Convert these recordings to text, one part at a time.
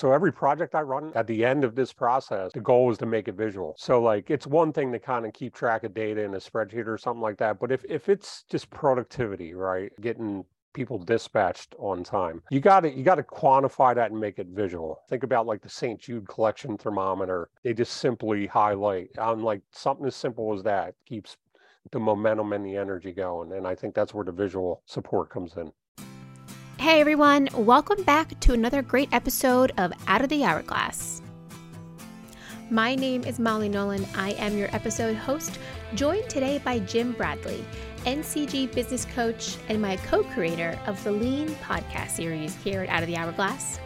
So every project I run at the end of this process, the goal is to make it visual. So like it's one thing to kind of keep track of data in a spreadsheet or something like that. But if, if it's just productivity, right? Getting people dispatched on time. You got to you got to quantify that and make it visual. Think about like the St. Jude collection thermometer. They just simply highlight on like something as simple as that keeps the momentum and the energy going. And I think that's where the visual support comes in. Hey everyone, welcome back to another great episode of Out of the Hourglass. My name is Molly Nolan. I am your episode host, joined today by Jim Bradley, NCG business coach and my co creator of the Lean podcast series here at Out of the Hourglass.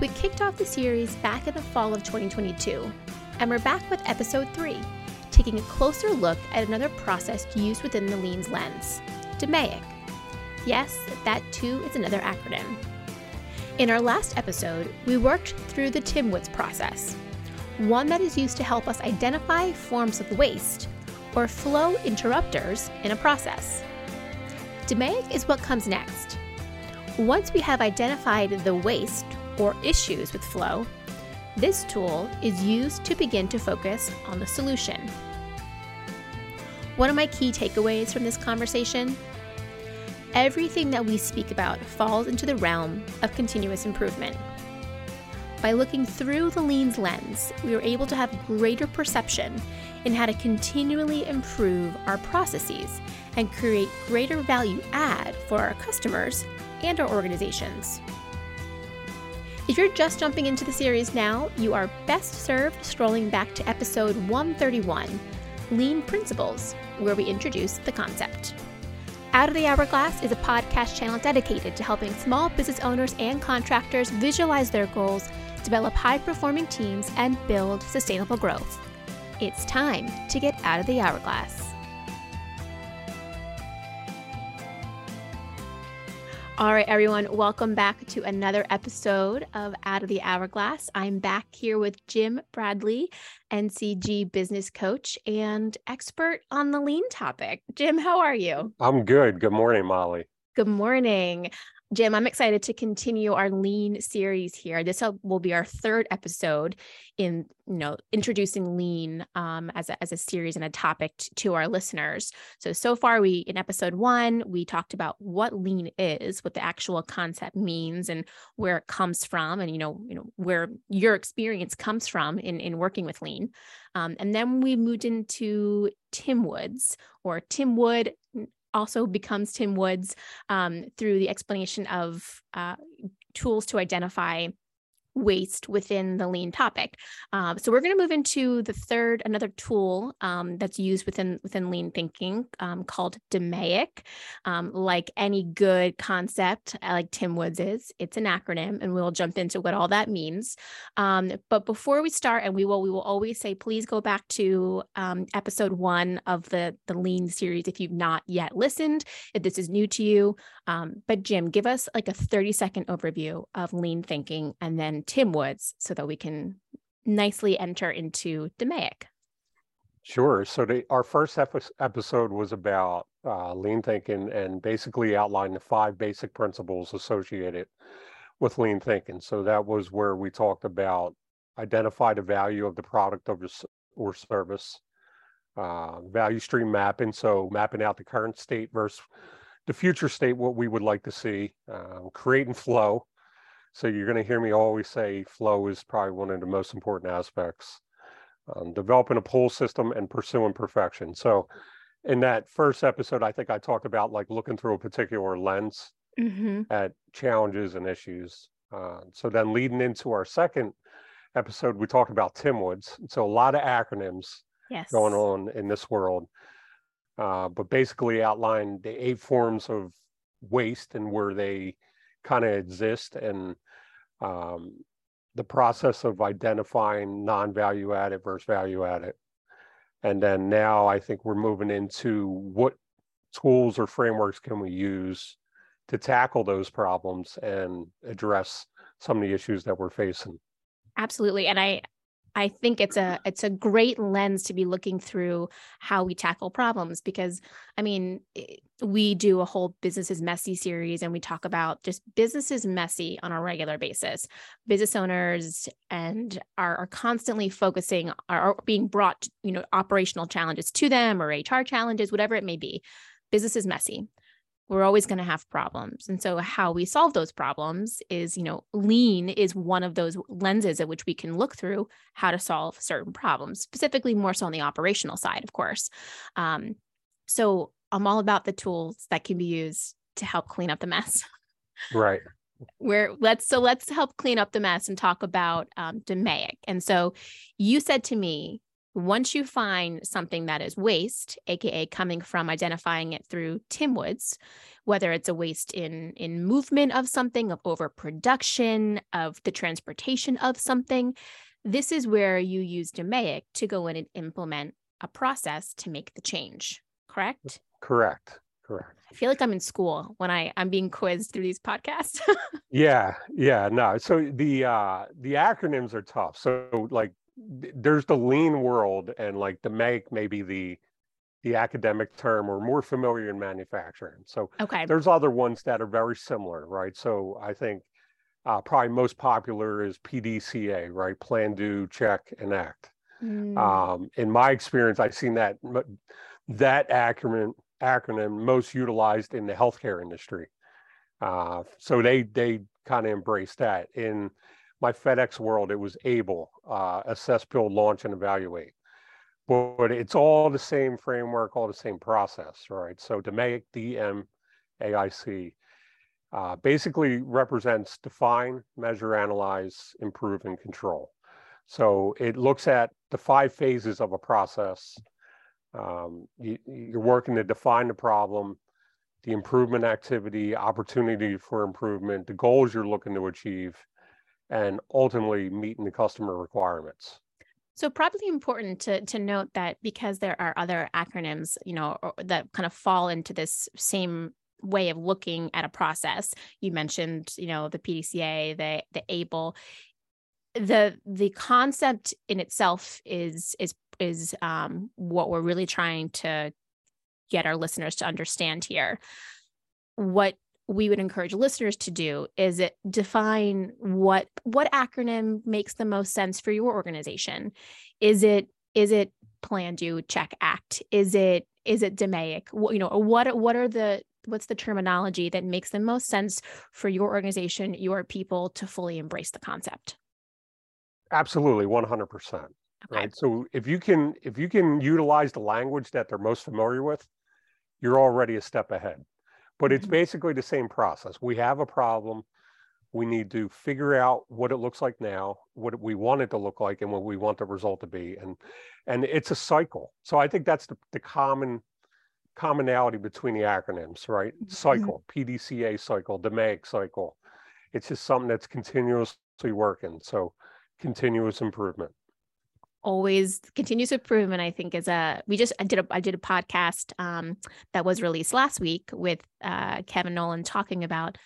We kicked off the series back in the fall of 2022, and we're back with episode three, taking a closer look at another process used within the Lean's lens DMAIC. Yes, that too is another acronym. In our last episode, we worked through the Tim Woods process, one that is used to help us identify forms of waste or flow interrupters in a process. DMAIC is what comes next. Once we have identified the waste or issues with flow, this tool is used to begin to focus on the solution. One of my key takeaways from this conversation everything that we speak about falls into the realm of continuous improvement. By looking through the lean's lens, we are able to have greater perception in how to continually improve our processes and create greater value add for our customers and our organizations. If you're just jumping into the series now, you are best served strolling back to episode 131 Lean Principles, where we introduce the concept. Out of the Hourglass is a podcast channel dedicated to helping small business owners and contractors visualize their goals develop high performing teams, and build sustainable growth. It's time to get out of the hourglass. All right, everyone, welcome back to another episode of Out of the Hourglass. I'm back here with Jim Bradley, NCG business coach and expert on the lean topic. Jim, how are you? I'm good. Good morning, Molly. Good morning. Jim, I'm excited to continue our lean series here. This will be our third episode in, you know, introducing lean um, as, a, as a series and a topic t- to our listeners. So, so far we, in episode one, we talked about what lean is, what the actual concept means and where it comes from and, you know, you know, where your experience comes from in, in working with lean. Um, and then we moved into Tim Woods or Tim Wood also becomes Tim Woods um, through the explanation of uh, tools to identify waste within the lean topic. Um, so we're going to move into the third, another tool um, that's used within within lean thinking um, called DMAIC. Um, like any good concept, like Tim Woods is, it's an acronym, and we'll jump into what all that means. Um, but before we start, and we will we will always say, please go back to um, episode one of the the lean series if you've not yet listened. If this is new to you, but Jim, give us like a thirty second overview of lean thinking, and then Tim Woods so that we can nicely enter into DMAIC. Sure. So the, our first episode was about uh, lean thinking and basically outlined the five basic principles associated with lean thinking. So that was where we talked about identify the value of the product or, or service, uh, value stream mapping. So mapping out the current state versus the future state, what we would like to see, uh, creating flow, so you're going to hear me always say flow is probably one of the most important aspects. Um, developing a pull system and pursuing perfection. So in that first episode, I think I talked about like looking through a particular lens mm-hmm. at challenges and issues. Uh, so then leading into our second episode, we talked about Tim Woods. So a lot of acronyms yes. going on in this world. Uh, but basically outline the eight forms of waste and where they kind of exist and um, the process of identifying non-value added versus value added. And then now I think we're moving into what tools or frameworks can we use to tackle those problems and address some of the issues that we're facing. Absolutely. And I I think it's a it's a great lens to be looking through how we tackle problems because I mean eh, we do a whole business is messy series and we talk about just business is messy on a regular basis. Business owners and are, are constantly focusing are being brought you know operational challenges to them or HR challenges whatever it may be. Business is messy we're always going to have problems. And so how we solve those problems is, you know, lean is one of those lenses at which we can look through how to solve certain problems, specifically more so on the operational side, of course. Um, so I'm all about the tools that can be used to help clean up the mess. Right. Where let's so let's help clean up the mess and talk about um, DMAIC. And so you said to me once you find something that is waste, aka coming from identifying it through Tim Woods, whether it's a waste in in movement of something, of overproduction, of the transportation of something, this is where you use DMAIC to go in and implement a process to make the change. Correct? Correct. Correct. I feel like I'm in school when I I'm being quizzed through these podcasts. yeah, yeah, no. So the uh the acronyms are tough. So like there's the lean world and like the make maybe the the academic term or more familiar in manufacturing. So okay. there's other ones that are very similar, right? So I think uh, probably most popular is PDCA, right? Plan, do, check, and act. Mm. Um, in my experience, I've seen that that acronym acronym most utilized in the healthcare industry. Uh, so they they kind of embrace that. In my FedEx world, it was able, uh, assess, build, launch, and evaluate. But it's all the same framework, all the same process, right? So DMAIC, DM, AIC, uh, basically represents define, measure, analyze, improve, and control. So it looks at the five phases of a process. Um, you, you're working to define the problem, the improvement activity, opportunity for improvement, the goals you're looking to achieve, and ultimately meeting the customer requirements. So probably important to to note that because there are other acronyms, you know, that kind of fall into this same way of looking at a process. You mentioned, you know, the PDCA, the the ABLE. The the concept in itself is is is um, what we're really trying to get our listeners to understand here. What we would encourage listeners to do is it define what what acronym makes the most sense for your organization? Is it is it plan do check act? Is it is it DMAIC you know what what are the what's the terminology that makes the most sense for your organization your people to fully embrace the concept? Absolutely 100% okay. right? So if you can if you can utilize the language that they're most familiar with you're already a step ahead but it's mm-hmm. basically the same process. We have a problem. We need to figure out what it looks like now, what we want it to look like, and what we want the result to be. And and it's a cycle. So I think that's the, the common commonality between the acronyms, right? Mm-hmm. Cycle, PDCA cycle, DMAIC cycle. It's just something that's continuously working. So continuous improvement always continuous improvement i think is a we just i did a i did a podcast um, that was released last week with uh, kevin nolan talking about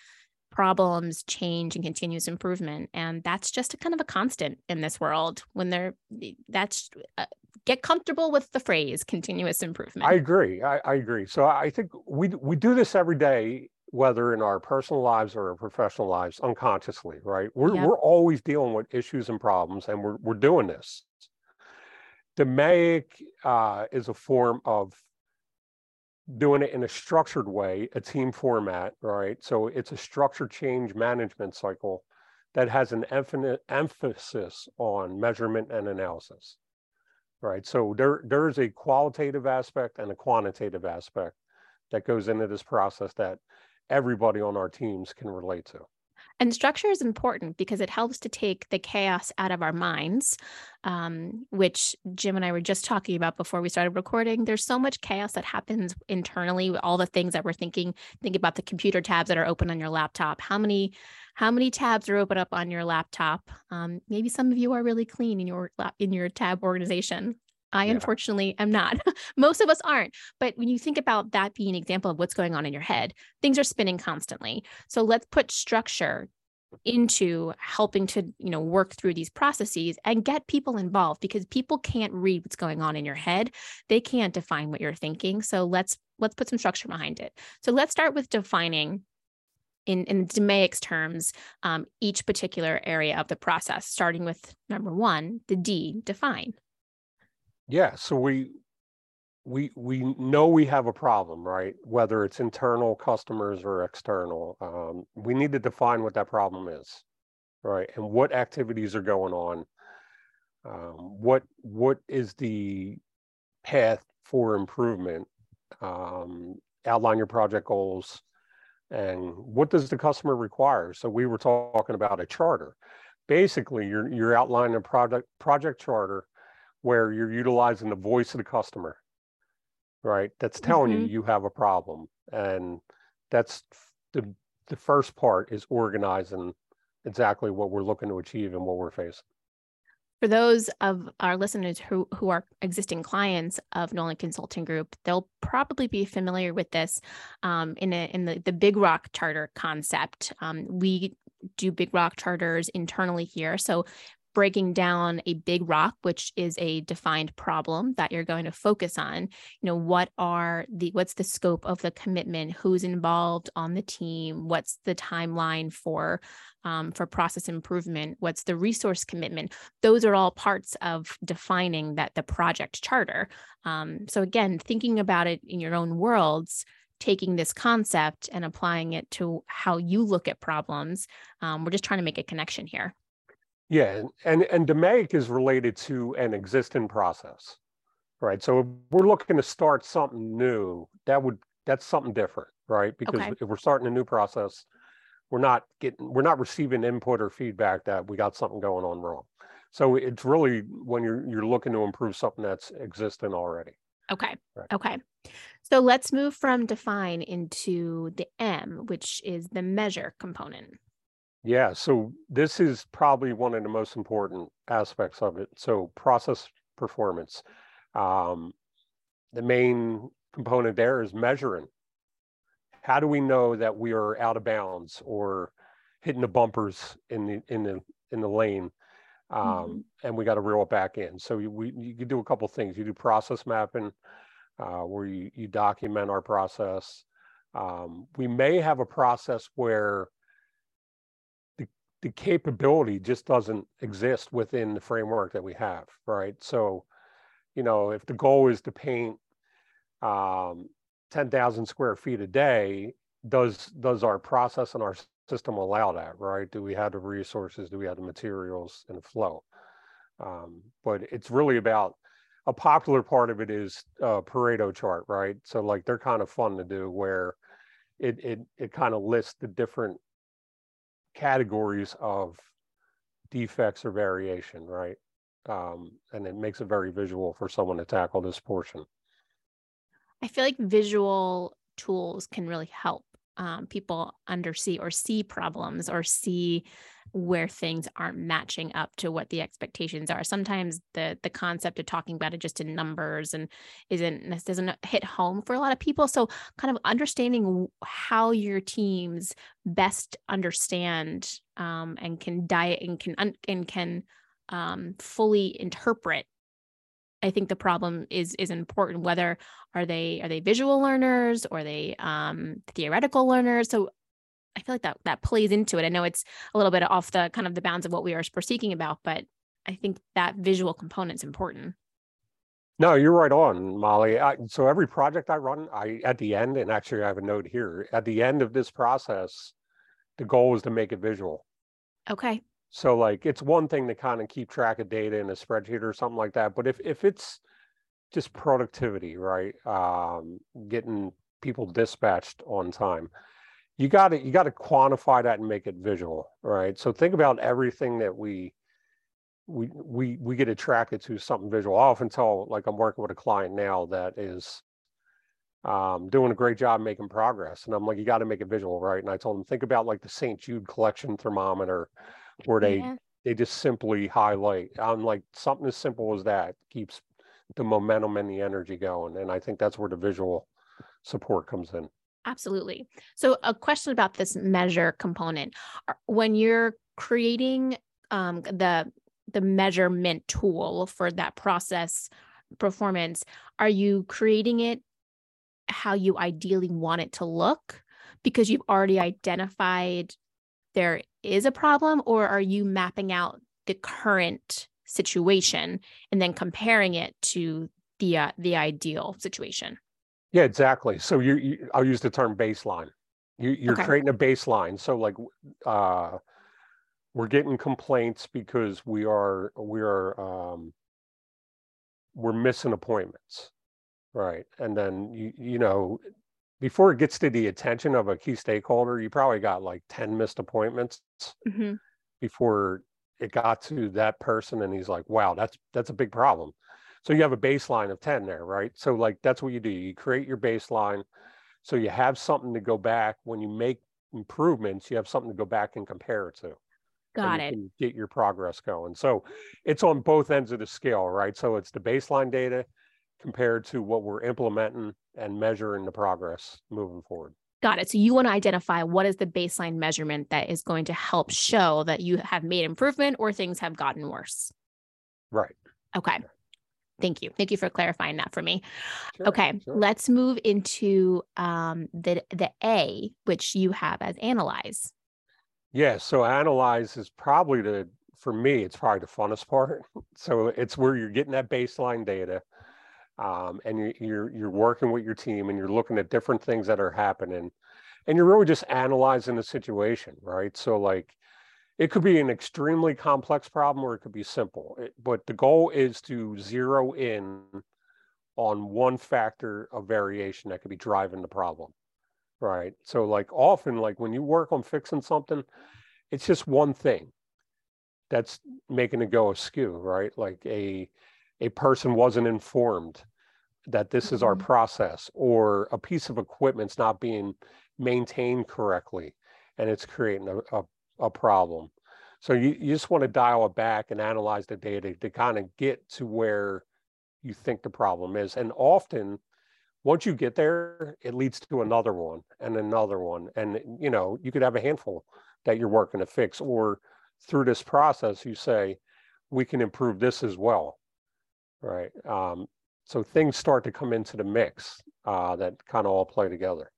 problems change and continuous improvement and that's just a kind of a constant in this world when they're that's uh, get comfortable with the phrase continuous improvement. I agree I, I agree. So i think we we do this every day whether in our personal lives or our professional lives unconsciously right? We're, we're always dealing with issues and problems and we're, we're doing this DMAIC uh, is a form of doing it in a structured way, a team format, right? So it's a structured change management cycle that has an emphasis on measurement and analysis, right? So there, there's a qualitative aspect and a quantitative aspect that goes into this process that everybody on our teams can relate to. And structure is important because it helps to take the chaos out of our minds, um, which Jim and I were just talking about before we started recording. There's so much chaos that happens internally, all the things that we're thinking. Think about the computer tabs that are open on your laptop. How many how many tabs are open up on your laptop? Um, maybe some of you are really clean in your in your tab organization. I yeah. unfortunately am not. Most of us aren't. But when you think about that being an example of what's going on in your head, things are spinning constantly. So let's put structure into helping to you know work through these processes and get people involved because people can't read what's going on in your head they can't define what you're thinking so let's let's put some structure behind it so let's start with defining in in DMAIC's terms um, each particular area of the process starting with number one the d define yeah so we we we know we have a problem, right? Whether it's internal customers or external, um, we need to define what that problem is, right? And what activities are going on. Um, what what is the path for improvement? Um, outline your project goals, and what does the customer require? So we were talking about a charter. Basically, you're you're outlining a project project charter where you're utilizing the voice of the customer right? That's telling mm-hmm. you you have a problem. And that's the the first part is organizing exactly what we're looking to achieve and what we're facing. For those of our listeners who, who are existing clients of Nolan Consulting Group, they'll probably be familiar with this um, in a, in the, the Big Rock Charter concept. Um, we do Big Rock charters internally here. So breaking down a big rock which is a defined problem that you're going to focus on. You know what are the what's the scope of the commitment? Who's involved on the team? What's the timeline for um, for process improvement? What's the resource commitment? Those are all parts of defining that the project charter. Um, so again thinking about it in your own worlds taking this concept and applying it to how you look at problems um, we're just trying to make a connection here yeah, and and DMAIC is related to an existing process, right? So if we're looking to start something new, that would that's something different, right? Because okay. if we're starting a new process, we're not getting we're not receiving input or feedback that we got something going on wrong. So it's really when you're you're looking to improve something that's existing already. Okay. Right. Okay. So let's move from define into the M, which is the measure component. Yeah, so this is probably one of the most important aspects of it. So process performance. Um, the main component there is measuring. How do we know that we are out of bounds or hitting the bumpers in the in the in the lane, um, mm-hmm. and we got to reel it back in? So you, we you can do a couple things. You do process mapping, uh, where you you document our process. Um, we may have a process where the capability just doesn't exist within the framework that we have, right? So, you know, if the goal is to paint um, 10,000 square feet a day, does does our process and our system allow that, right? Do we have the resources? Do we have the materials and the flow? Um, but it's really about a popular part of it is a Pareto chart, right? So like they're kind of fun to do where it it it kind of lists the different categories of defects or variation, right? Um, and it makes it very visual for someone to tackle this portion. I feel like visual tools can really help um, people undersee or see problems or see where things aren't matching up to what the expectations are. Sometimes the the concept of talking about it just in numbers and isn't doesn't hit home for a lot of people. So kind of understanding how your teams best understand um, and can diet and can and can um, fully interpret I think the problem is is important. Whether are they are they visual learners or they um, theoretical learners? So I feel like that that plays into it. I know it's a little bit off the kind of the bounds of what we are speaking about, but I think that visual component is important. No, you're right on, Molly. I, so every project I run, I at the end, and actually I have a note here. At the end of this process, the goal is to make it visual. Okay. So like it's one thing to kind of keep track of data in a spreadsheet or something like that. But if if it's just productivity, right? Um, getting people dispatched on time. You got to you got to quantify that and make it visual, right? So think about everything that we we we we get attracted to something visual. I often tell like I'm working with a client now that is um, doing a great job making progress, and I'm like, you got to make it visual, right? And I told him think about like the St. Jude collection thermometer where they yeah. they just simply highlight I'm like something as simple as that keeps the momentum and the energy going and i think that's where the visual support comes in Absolutely. So, a question about this measure component: when you're creating um, the the measurement tool for that process performance, are you creating it how you ideally want it to look because you've already identified there is a problem, or are you mapping out the current situation and then comparing it to the uh, the ideal situation? Yeah, exactly. So you, you I'll use the term baseline. You, you're Okay. creating a baseline. So like, uh, we're getting complaints because we are we are um, we're missing appointments, right? And then you you know before it gets to the attention of a key stakeholder, you probably got like ten missed appointments hmm before it got to that person, and he's like, "Wow, that's that's a big problem." So you have a baseline of ten there, right? So like that's what you do. You create your baseline, so you have something to go back when you make improvements. You have something to go back and compare it to. Got you it. can get your progress going. So it's on both ends of the scale, right? So it's the baseline data compared to what we're implementing and measuring the progress moving forward. Got it. So you want to identify what is the baseline measurement that is going to help show that you have made improvement or things have gotten worse. Right. Okay. Thank you. Thank you for clarifying that for me. Sure, Okay, sure. let's move into um, the the A, which you have as analyze. Yeah. So analyze is probably the, for me, it's probably the funnest part. So it's where you're getting that baseline data. Um, and you, you're you're working with your team and you're looking at different things that are happening and you're really just analyzing the situation right? So like it could be an extremely complex problem or it could be simple It- but the goal is to zero in on one factor of variation that could be driving the problem right? So like often like when you work on fixing something it's just one thing that's making it go askew right? Like a a person wasn't informed that this is our Mhm. process or a piece of equipment's not being maintained correctly and it's creating a, a, a problem. So you, you just want to dial it back and analyze the data to kind of get to where you think the problem is. And often once you get there it leads to another one and another one. And you know you could have a handful that you're working to fix or through this process you say we can improve this as well right um, so things start to come into the mix uh, that kind of all play together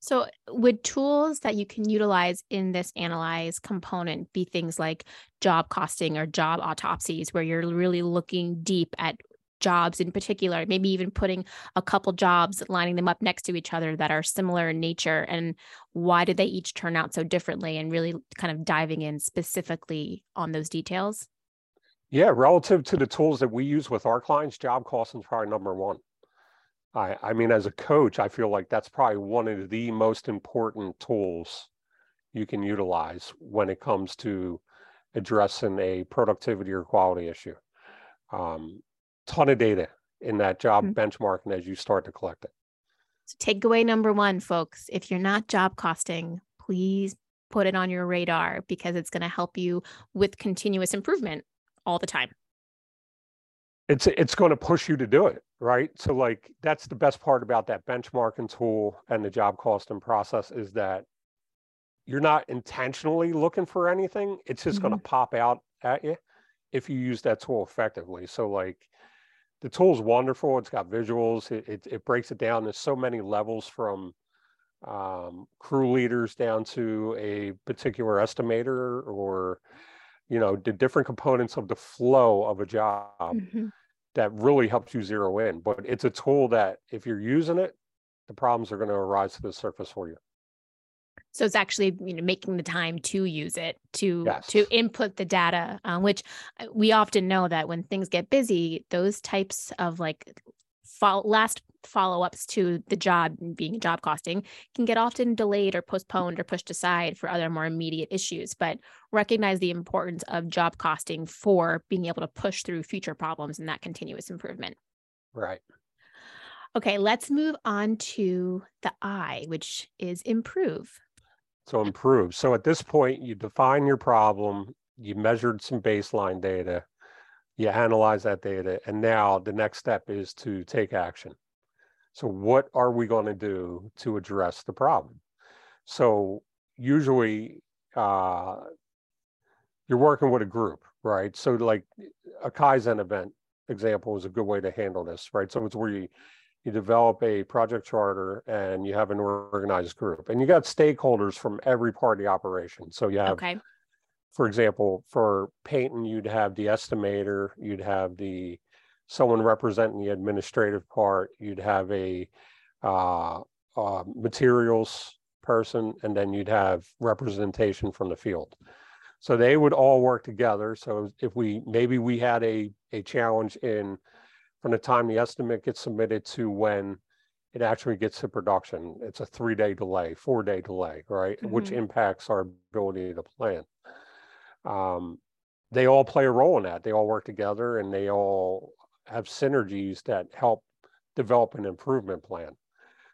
So, would tools that you can utilize in this analyze component be things like job costing or job autopsies, where you're really looking deep at jobs in particular, maybe even putting a couple jobs, lining them up next to each other that are similar in nature, and why did they each turn out so differently, and really kind of diving in specifically on those details? Yeah relative to the tools that we use with our clients job costing is probably number one. I, I mean as a coach i feel like that's probably one of the most important tools you can utilize when it comes to addressing a productivity or quality issue. Um, ton of data in that job Mhm. benchmarking as you start to collect it. So, takeaway number one, folks, if you're not job costing, please put it on your radar because it's going to help you with continuous improvement all the time. it's it's going to push you to do it right? So like that's the best part about that benchmarking tool and the job costing process is that you're not intentionally looking for anything. It's just going to pop out at you if you use that tool effectively. So like the tool's wonderful. It's got visuals. It, it, it breaks it down. There's so many levels from um, crew leaders down to a particular estimator or you know the different components of the flow of a job Mhm. that really helps you zero in. But it's a tool that if you're using it, the problems are going to arise to the surface for you. So it's actually you know making the time to use it to Yes. to input the data, um, which uh, we often know that when things get busy, those types of like fol- last follow ups to the job being job costing can get often delayed or postponed or pushed aside for other more immediate issues. But recognize the importance of job costing for being able to push through future problems and that continuous improvement. Right. Okay, let's move on to the I, which is improve. So improve. So at this point, you define your problem, you measured some baseline data, you analyze that data, and now the next step is to take action. So what are we going to do to address the problem? So usually uh, you're working with a group, right? So like a Kaizen event example is a good way to handle this, right? So it's where you you develop a project charter and you have an organized group and you got stakeholders from every part of the operation. So you have, okay. for example, for painting, you'd have the estimator, you'd have the someone representing the administrative part, you'd have a uh, uh, materials person, and then you'd have representation from the field. So they would all work together. So if we maybe we had a a challenge in from the time the estimate gets submitted to when it actually gets to production, it's a three day delay, four day delay, right? Mm-hmm. Which impacts our ability to plan. Um, they all play a role in that. They all work together and they all have synergies that help develop an improvement plan.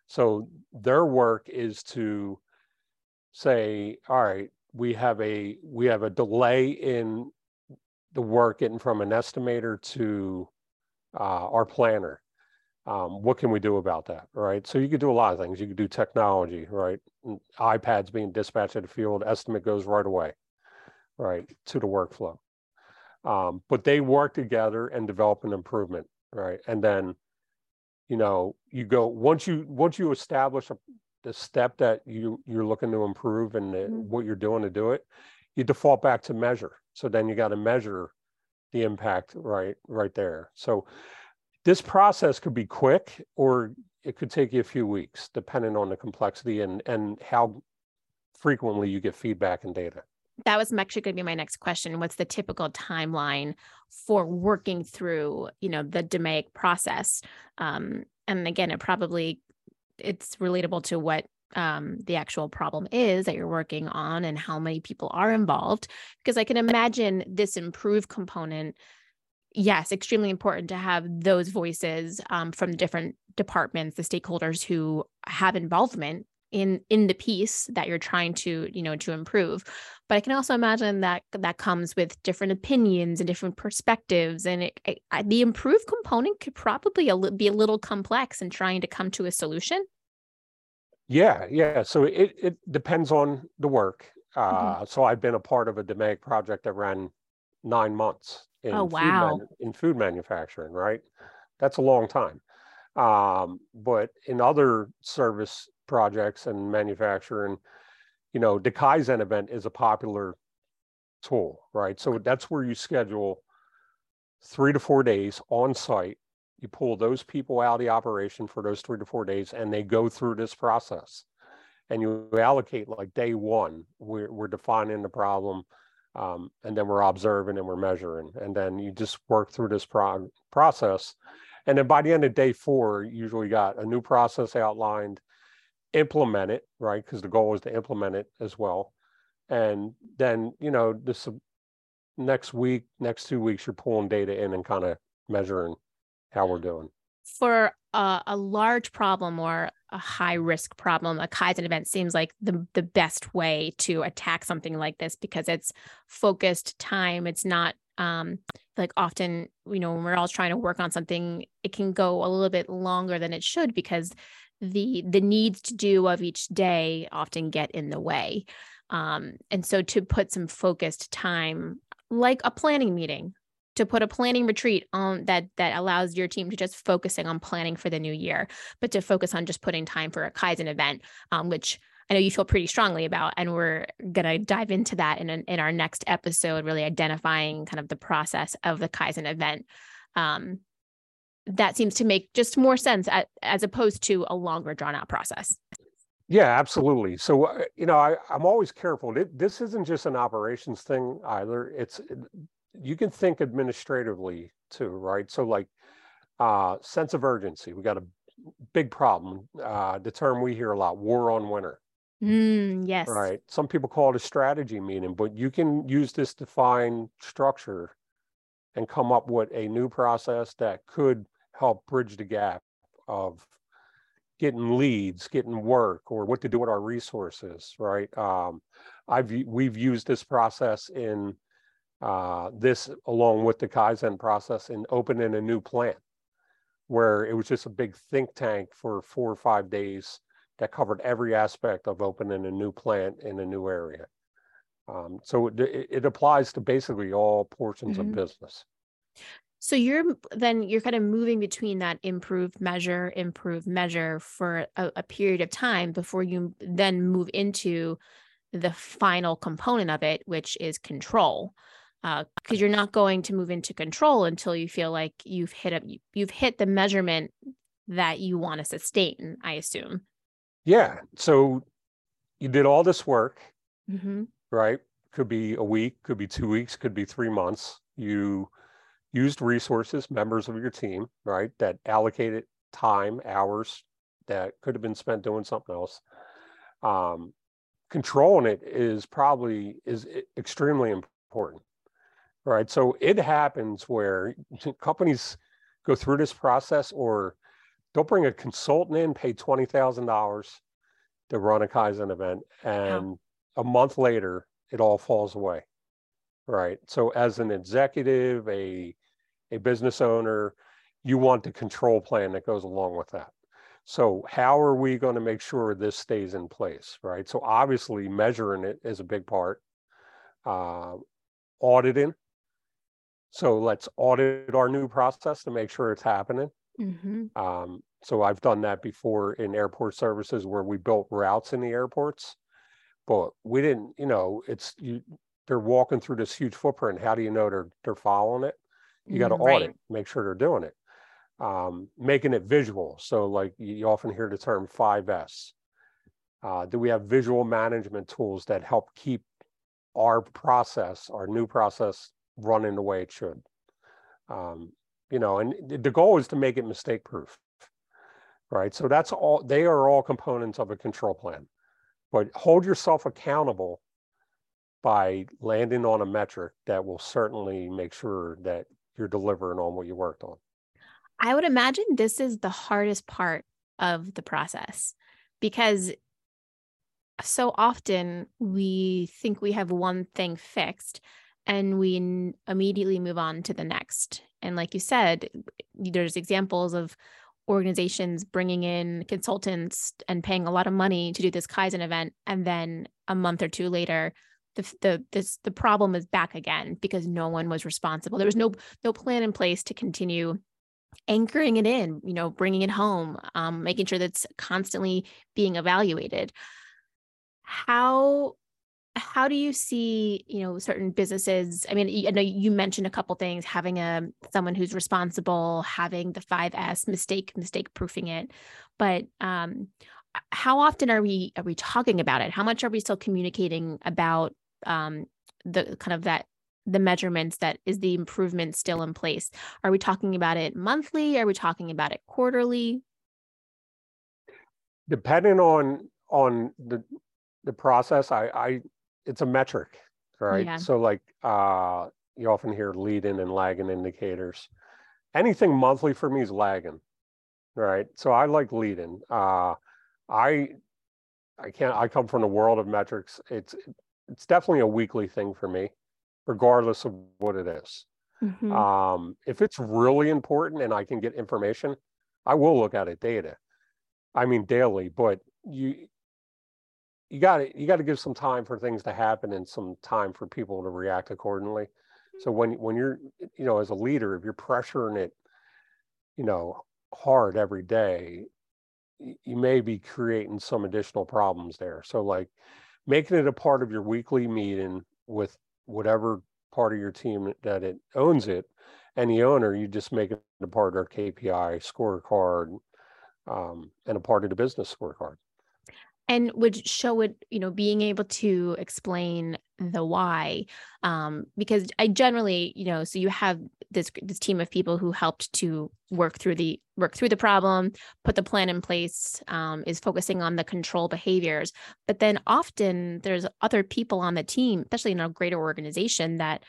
So their work is to say, all right, we have a we have a delay in the work getting from an estimator to uh, our planner. Um, what can we do about that, right? So you could do a lot of things. You could do technology, right? iPads being dispatched at the field, estimate goes right away, right, to the workflow. Um, but they work together and develop an improvement, right? And then, you know, you go once you once you establish a, the step that you you're looking to improve and the, mm-hmm. what you're doing to do it, you default back to measure. So then you got to measure the impact right right there. So this process could be quick or it could take you a few weeks depending on the complexity and and how frequently you get feedback and data that was actually going to be my next question what's the typical timeline for working through you know the DMAIC process? Um, and again it probably it's relatable to what um, the actual problem is that you're working on and how many people are involved because i can imagine this improved component yes extremely important to have those voices um, from different departments the stakeholders who have involvement in in the piece that you're trying to you know to improve. But i can also imagine that that comes with different opinions and different perspectives and it, it, the improved component could probably a, be a little complex in trying to come to a solution. Yeah yeah so it, it depends on the work. Mm-hmm. uh, mm-hmm. so i've been a part of a DMAIC project that ran nine months in oh wow. food man, in food manufacturing right? That's a long time. Um, but in other service projects and manufacturing, you know, the Kaizen event is a popular tool, right? So that's where you schedule three to four days on site. You pull those people out of the operation for those three to four days and they go through this process. And you allocate like day one, we're, we're defining the problem, um, and then we're observing and we're measuring. And then you just work through this pro- process. And then by the end of day four, you usually got a new process outlined implement it, right? Because the goal is to implement it as well. And then, you know, this next week, next two weeks, you're pulling data in and kind of measuring how we're doing. For a, a large problem or a high risk problem, a Kaizen event seems like the, the best way to attack something like this because it's focused time. It's not um, like often, you know, when we're all trying to work on something, it can go a little bit longer than it should because the the needs to do of each day often get in the way um, and so to put some focused time like a planning meeting to put a planning retreat on that that allows your team to just focusing on planning for the new year but to focus on just putting time for a kaizen event um, which I know you feel pretty strongly about, and we're gonna dive into that in in our next episode, really identifying kind of the process of the Kaizen event. Um, that seems to make just more sense at, as opposed to a longer drawn out process. Yeah, absolutely. So, uh, you know, I, I'm always careful. This isn't just an operations thing either. It's, you can think administratively too, right? So, like, uh, sense of urgency. We got a big problem. Uh, the term we hear a lot war on winter. Mm, yes. Right. Some people call it a strategy meeting, but you can use this defined structure and come up with a new process that could help bridge the gap of getting leads, getting work, or what to do with our resources, right? Um, I've we've used this process in uh, this along with the Kaizen process in opening a new plant, where it was just a big think tank for four or five days that covered every aspect of opening a new plant in a new area. Um, so it, it, applies to basically all portions mm-hmm. of business. So you're then you're kind of moving between that improved measure, improved measure for a, a period of time before you then move into the final component of it, which is control. Because uh, you're not going to move into control until you feel like you've hit a you've hit the measurement that you want to sustain. I assume. Yeah. So you did all this work, mm-hmm. right? Could be a week, could be two weeks, could be three months. You used resources, members of your team, right, that allocated time, hours that could have been spent doing something else. Um, controlling it is probably is extremely important, right? So it happens where companies go through this process or they'll bring a consultant in, pay twenty thousand dollars to run a Kaizen event, and a month later, it all falls away. Right. So as an executive, a a business owner, you want the control plan that goes along with that. So how are we going to make sure this stays in place, right? So obviously measuring it is a big part. Uh, auditing. So let's audit our new process to make sure it's happening. Mm-hmm. Um, so I've done that before in airport services where we built routes in the airports, but we didn't, you know, it's you they're walking through this huge footprint. How do you know they're they're following it? You got to mm, audit, make sure they're doing it. Um, making it visual. So like you often hear the term 5S. Uh, do we have visual management tools that help keep our process, our new process running the way it should? Um, you know, and the goal is to make it mistake proof, right? So that's all, they are all components of a control plan. But hold yourself accountable by landing on a metric that will certainly make sure that you're delivering on what you worked on. I would imagine this is the hardest part of the process because so often we think we have one thing fixed and we immediately move on to the next. And like you said, there's examples of organizations bringing in consultants and paying a lot of money to do this Kaizen event. And then a month or two later, the the this the problem is back again because no one was responsible. There was no no plan in place to continue anchoring it in, you know, bringing it home, um, making sure that's constantly being evaluated. How how do you see you know certain businesses i mean i know you mentioned a couple things having a someone who's responsible having the 5s mistake mistake proofing it but um how often are we are we talking about it how much are we still communicating about um, the kind of that the measurements that is the improvement still in place. Are we talking about it monthly? Are we talking about it quarterly? Depending on on the the process i i it's a metric right? Yeah. so like uh you often hear leading and lagging indicators. Anything monthly for me is lagging right? So i like leading uh i i can't i come from the world of metrics. It's it's definitely a weekly thing for me, regardless of what it is. Mm-hmm. Um, if it's really important and I can get information, I will look at it data. I mean daily, but you you got to you got to give some time for things to happen and some time for people to react accordingly. So when when you're you know as a leader, if you're pressuring it, you know, hard every day, you may be creating some additional problems there. So like making it a part of your weekly meeting with whatever part of your team that it owns it and the owner you just make it a part of our kpi scorecard um, and a part of the business scorecard and would show it you know being able to explain the why um because i generally you know so you have this this team of people who helped to work through the work through the problem put the plan in place um, is focusing on the control behaviors. But then often there's other people on the team especially in a greater organization that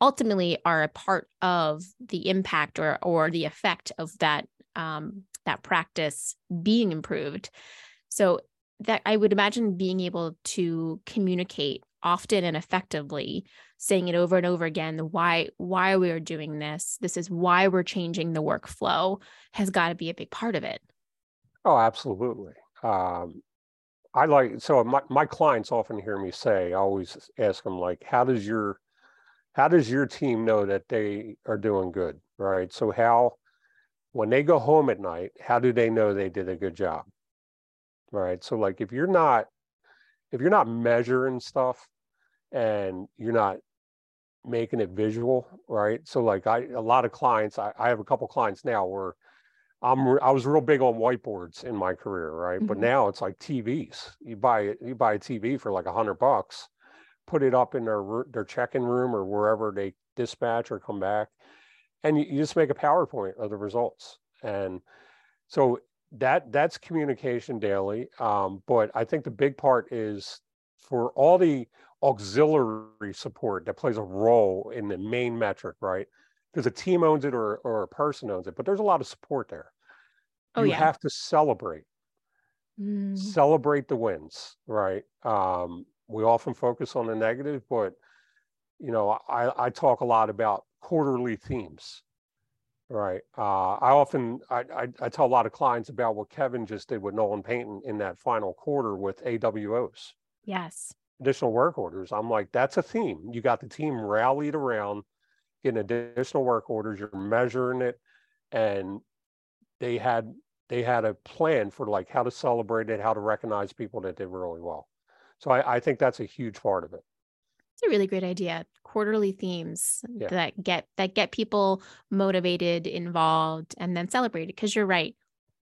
ultimately are a part of the impact or or the effect of that um, that practice being improved. So that I would imagine being able to communicate often and effectively saying it over and over again why why we are doing this this is why we're changing the workflow has got to be a big part of it. Oh absolutely. Um, i like so my, my clients often hear me say i always ask them like how does your how does your team know that they are doing good? Right? So how when they go home at night how do they know they did a good job right so like if you're not if you're not measuring stuff and you're not making it visual, right? So like I, a lot of clients, I, I have a couple clients now where I'm, I was real big on whiteboards in my career, right? Mm-hmm. But now it's like TVs. You buy it you buy a TV for like a hundred bucks, put it up in their their check-in room or wherever they dispatch or come back, and you, you just make a PowerPoint of the results. And so that that's communication daily. Um, but I think the big part is for all the auxiliary support that plays a role in the main metric, right? Because a team owns it or, or a person owns it, but there's a lot of support there. Oh, you yeah. have to celebrate. Mm. Celebrate the wins, right? Um, we often focus on the negative, but you know, I, I talk a lot about quarterly themes Right. Uh, I often I, I, I tell a lot of clients about what Kevin just did with Nolan Painting in that final quarter with AWOs. Yes. Additional work orders. I'm like, that's a theme. You got the team rallied around getting additional work orders. You're measuring it, and they had they had a plan for like how to celebrate it, how to recognize people that did really well. So I, I think that's a huge part of it. It's a really great idea. Quarterly themes yeah. that get that get people motivated, involved, and then celebrated. Because you're right,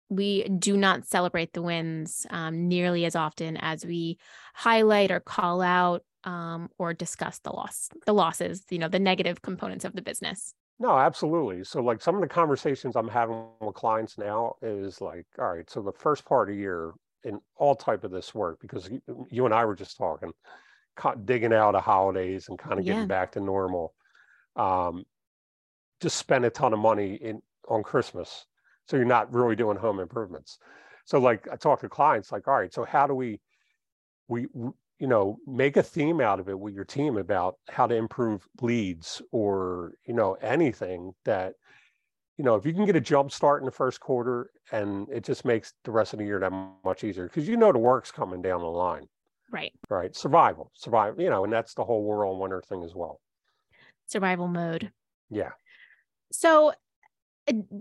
we do not celebrate the wins um, nearly as often as we highlight or call out um, or discuss the loss, the losses. You know, the negative components of the business. No, absolutely. So, like some of the conversations I'm having with clients now is like, all right, so the first part of year in all type of this work, because you, you and I were just talking, digging out of holidays and kind of getting yeah. back to normal. Um, just spend a ton of money in on Christmas, so you're not really doing home improvements. So like I talk to clients, like, all right, so how do we we you know make a theme out of it with your team about how to improve leads or you know anything that you know if you can get a jump start in the first quarter and it just makes the rest of the year that much easier because you know the work's coming down the line Right. Right. Survival, survival, you know, and that's the whole world on winter thing as well. Survival mode. Yeah. So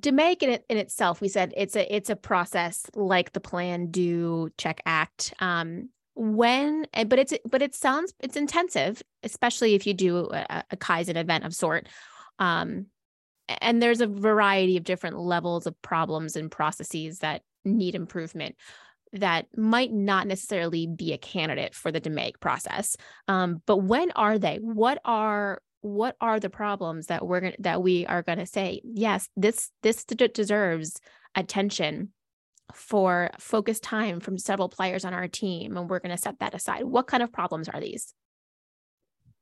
to make it, in itself, we said it's a it's a process like the plan, do, check, act. Um, when, but it's but it sounds it's intensive, especially if you do a, a Kaizen event of sort. Um, and there's a variety of different levels of problems and processes that need improvement that might not necessarily be a candidate for the DMAIC process. Um, but when are they? What are what are the problems that we're gonna, that we are going to say yes this this deserves attention for focused time from several players on our team and we're going to set that aside what kind of problems are these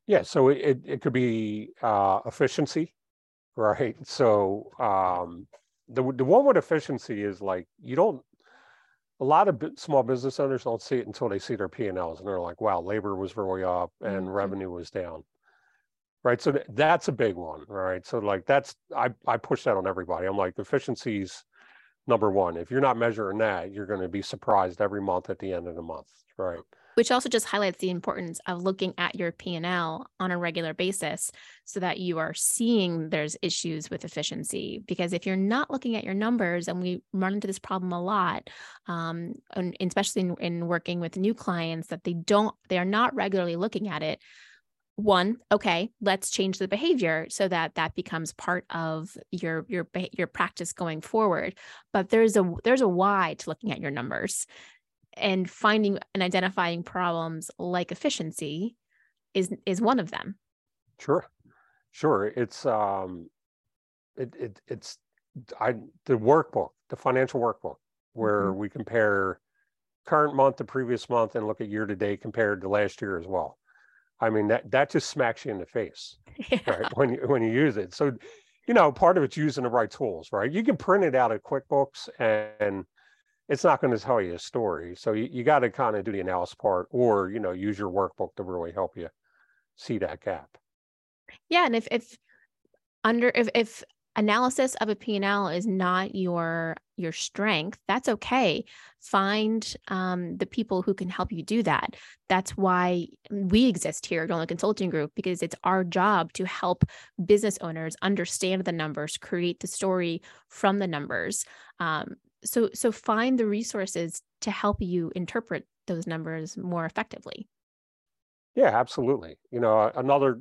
yeah so it, it could be uh, efficiency right so um, the, the one with efficiency is like you don't a lot of small business owners don't see it until they see their P&Ls and they're like, wow, labor was really up and mm-hmm. revenue was down. Right. So th- that's a big one. Right. So like that's I, I push that on everybody. I'm like efficiencies number one. If you're not measuring that, you're going to be surprised every month at the end of the month. Right which also just highlights the importance of looking at your p&l on a regular basis so that you are seeing there's issues with efficiency. Because if you're not looking at your numbers and we run into this problem a lot um, and especially in, in working with new clients that they don't they are not regularly looking at it one okay let's change the behavior so that that becomes part of your your your practice going forward. But there's a there's a why to looking at your numbers and finding and identifying problems like efficiency is is one of them. Sure. Sure. It's um it, it it's i the workbook the financial workbook where mm-hmm. we compare current month to previous month and look at year to date compared to last year as well. I mean that that just smacks you in the face yeah. right when you when you use it. So you know part of it's using the right tools right? You can print it out of quickbooks and it's not going to tell you a story. So you, you got to kind of do the analysis part or, you know, use your workbook to really help you see that gap. Yeah. And if, if under, if, if analysis of a P&L is not your your strength that's okay find um, the people who can help you do that that's why we exist here at Nolan Consulting Group because it's our job to help business owners understand the numbers create the story from the numbers um, so so find the resources to help you interpret those numbers more effectively yeah absolutely you know another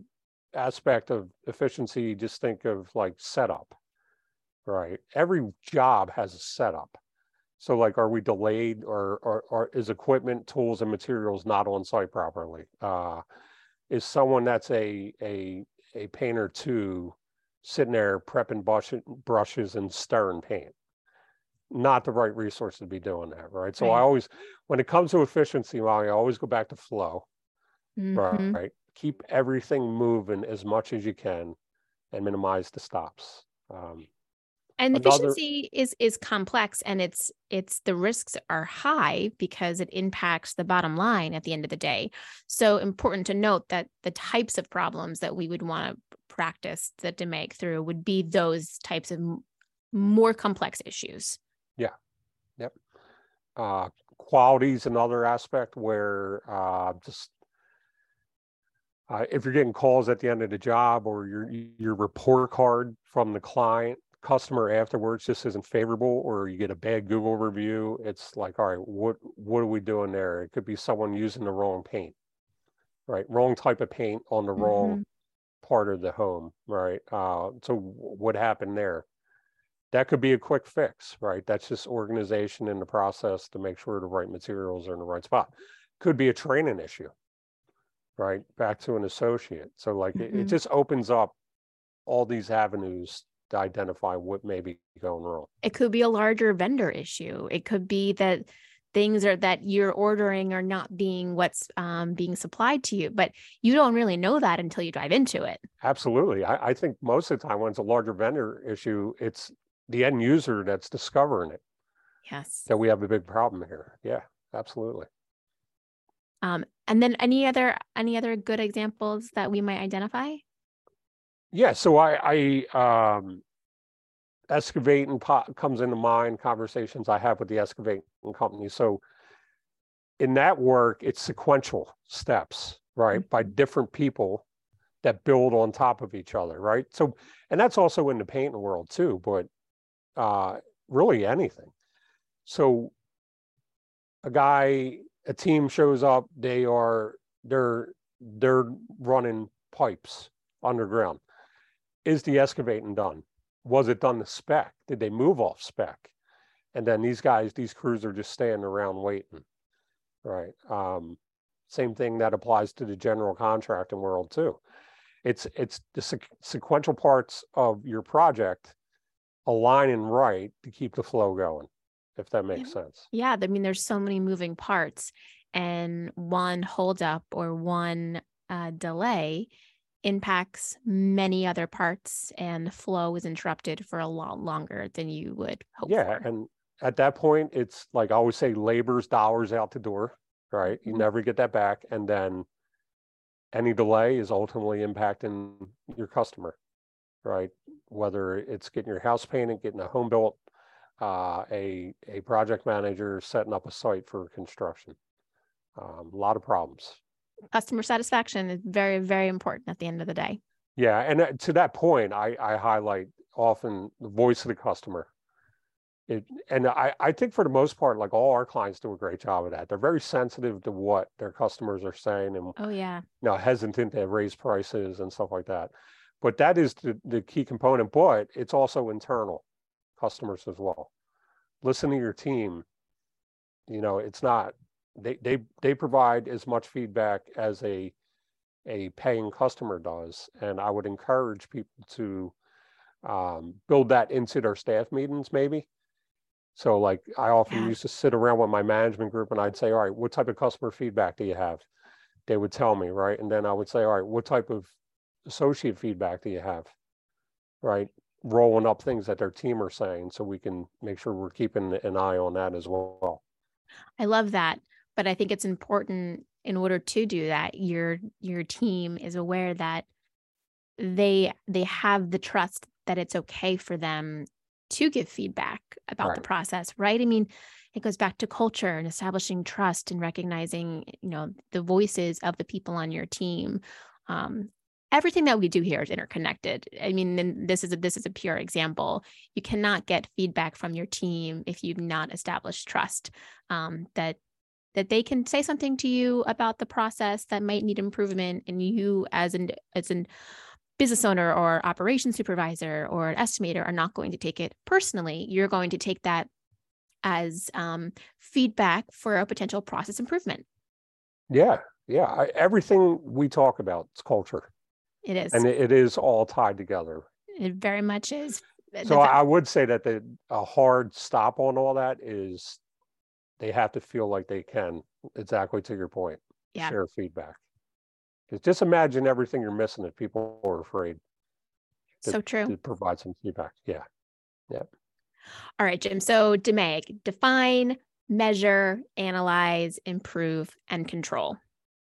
aspect of efficiency, just think of like setup, right? Every job has a setup. So like, are we delayed or, or, or is equipment, tools and materials not on site properly? Uh, is someone that's a, a, a painter too sitting there prepping brush, brushes and stirring paint? Not the right resource to be doing that, right? So right. I always, when it comes to efficiency, Molly, I always go back to flow, mm-hmm. right? keep everything moving as much as you can and minimize the stops. Um, and another... efficiency is is complex and it's it's the risks are high because it impacts the bottom line at the end of the day so important to note that the types of problems that we would want to practice that to make through would be those types of more complex issues uh quality is another aspect where uh just uh, if you're getting calls at the end of the job or your your report card from the client customer afterwards just isn't favorable or you get a bad Google review, it's like, all right, what what are we doing there? It could be someone using the wrong paint, right? Wrong type of paint on the mm-hmm. wrong part of the home, right? Uh, so what happened there? That could be a quick fix, right? That's just organization in the process to make sure the right materials are in the right spot. Could be a training issue, right back to an associate so like mm-hmm. it, it, just opens up all these avenues to identify what may be going wrong it could be a larger vendor issue it could be that things are that you're ordering are not being what's um, being supplied to you but you don't really know that until you dive into it absolutely I, I think most of the time when it's a larger vendor issue it's the end user that's discovering it yes that we have a big problem here yeah absolutely um, and then any other any other good examples that we might identify? Yeah, so I, I um, excavating pot comes into mind conversations I have with the excavating company. So in that work, it's sequential steps, right, mm-hmm. by different people that build on top of each other, right? So, and that's also in the painting world too, but uh, really anything. So a guy a team shows up, they are they're they're running pipes underground. Is the excavating done? Was it done to spec? Did they move off spec? And then these guys, these crews are just standing around waiting. Right. Um, same thing that applies to the general contracting world too. It's it's the sequ- sequential parts of your project aligning right to keep the flow going if that makes yeah. sense. Yeah, I mean, there's so many moving parts, and one holdup or one uh, delay impacts many other parts, and the flow is interrupted for a lot longer than you would hope. Yeah, for. and at that point, it's like I always say, labor's dollars out the door. Right, you mm-hmm. never get that back, and then any delay is ultimately impacting your customer. Right, whether it's getting your house painted, getting a home built, uh, a, a project manager setting up a site for construction. Um, a lot of problems. Customer satisfaction is very, very important at the end of the day. Yeah. And uh, to that point, I, I highlight often the voice of the customer. It, and I, I think for the most part, like all our clients do a great job of that. They're very sensitive to what their customers are saying and oh yeah, you know, hesitant to raise prices and stuff like that. But that is the, the key component, but it's also internal customers as well. Listen to your team. You know, it's not they they they provide as much feedback as a a paying customer does, and I would encourage people to um, build that into their staff meetings, maybe. So, like, I often used to sit around with my management group, and I'd say, "All right, what type of customer feedback do you have?" They would tell me, right, and then I would say, "All right, what type of associate feedback that you have?" Right, rolling up things that their team are saying so we can make sure we're keeping an eye on that as well. I love that. But I think it's important in order to do that, your your team is aware that they they have the trust that it's okay for them to give feedback about right. the process, right? I mean, it goes back to culture and establishing trust and recognizing, you know, the voices of the people on your team. Um, everything that we do here is interconnected. I mean, this is a, this is a pure example. You cannot get feedback from your team if you've not established trust um, that that they can say something to you about the process that might need improvement, and you as an as an business owner or operation supervisor or an estimator are not going to take it personally. You're going to take that as um, feedback for a potential process improvement. Yeah, yeah. I, everything we talk about is culture. It is, and it, is all tied together. It very much is. So I would say that the a hard stop on all that is they have to feel like they can exactly to your point yeah. share feedback. Because just imagine everything you're missing if people are afraid. To, so true. To provide some feedback. Yeah. Yeah. All right, Jim. So DMAIC, define, measure, analyze, improve, and control.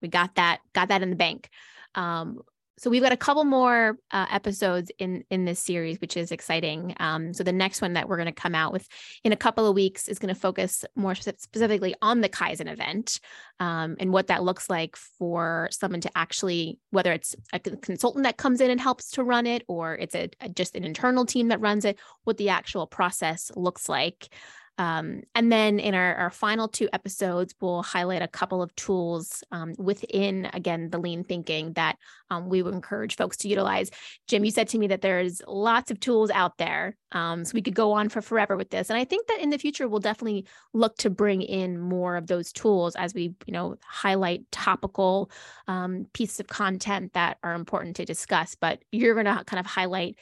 We got that, got that in the bank. Um, so we've got a couple more uh, episodes in in this series which is exciting. Um, so the next one that we're going to come out with in a couple of weeks is going to focus more specifically on the kaizen event um, and what that looks like for someone to actually whether it's a consultant that comes in and helps to run it or it's a, a just an internal team that runs it what the actual process looks like um, and then in our, our final two episodes, we'll highlight a couple of tools um, within, again, the lean thinking that um, we would encourage folks to utilize. Jim, you said to me that there's lots of tools out there. Um, so we could go on for forever with this. And I think that in the future, we'll definitely look to bring in more of those tools as we, you know, highlight topical um, pieces of content that are important to discuss. But you're going to kind of highlight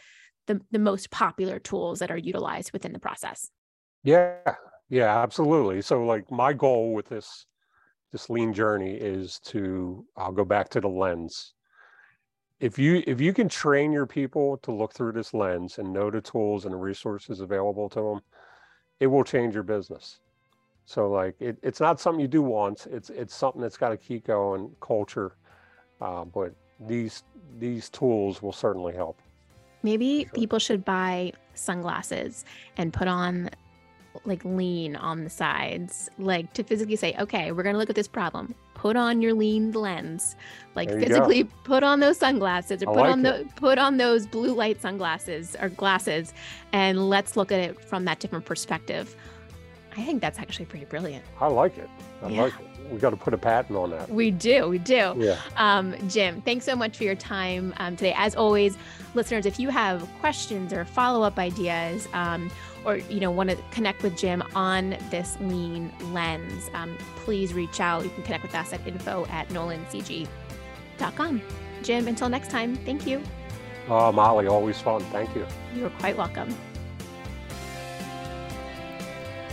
the, the most popular tools that are utilized within the process. Yeah, yeah, absolutely. So like my goal with this this lean journey is to I'll go back to the lens. If you if you can train your people to look through this lens and know the tools and the resources available to them, it will change your business. So like it, it's not something you do once. It's it's something that's got to keep going. Culture, uh, but these these tools will certainly help. Maybe sure. people should buy sunglasses and put on like lean on the sides, like to physically say, okay, we're going to look at this problem. Put on your lean lens, like physically go. put on those sunglasses or I put like on the put on those blue light sunglasses or glasses, and let's look at it from that different perspective. I think that's actually pretty brilliant. I like it. I yeah. like it. We got to put a patent on that. We do. We do. Yeah. Um, Jim, thanks so much for your time um, today. As always, listeners, if you have questions or follow up ideas, um, or you know want to connect with Jim on this lean lens, um, please reach out. You can connect with us at info at nolancg.com. Jim, until next time, thank you. Oh, Molly, always fun. Thank you. You're quite welcome.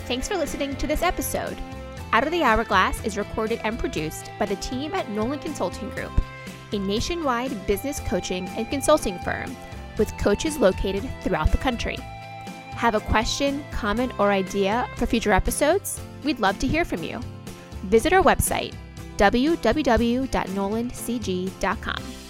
Thanks for listening to this episode. Out of the Hourglass is recorded and produced by the team at Nolan Consulting Group, a nationwide business coaching and consulting firm with coaches located throughout the country. Have a question, comment, or idea for future episodes? We'd love to hear from you. Visit our website, www.nolancg.com.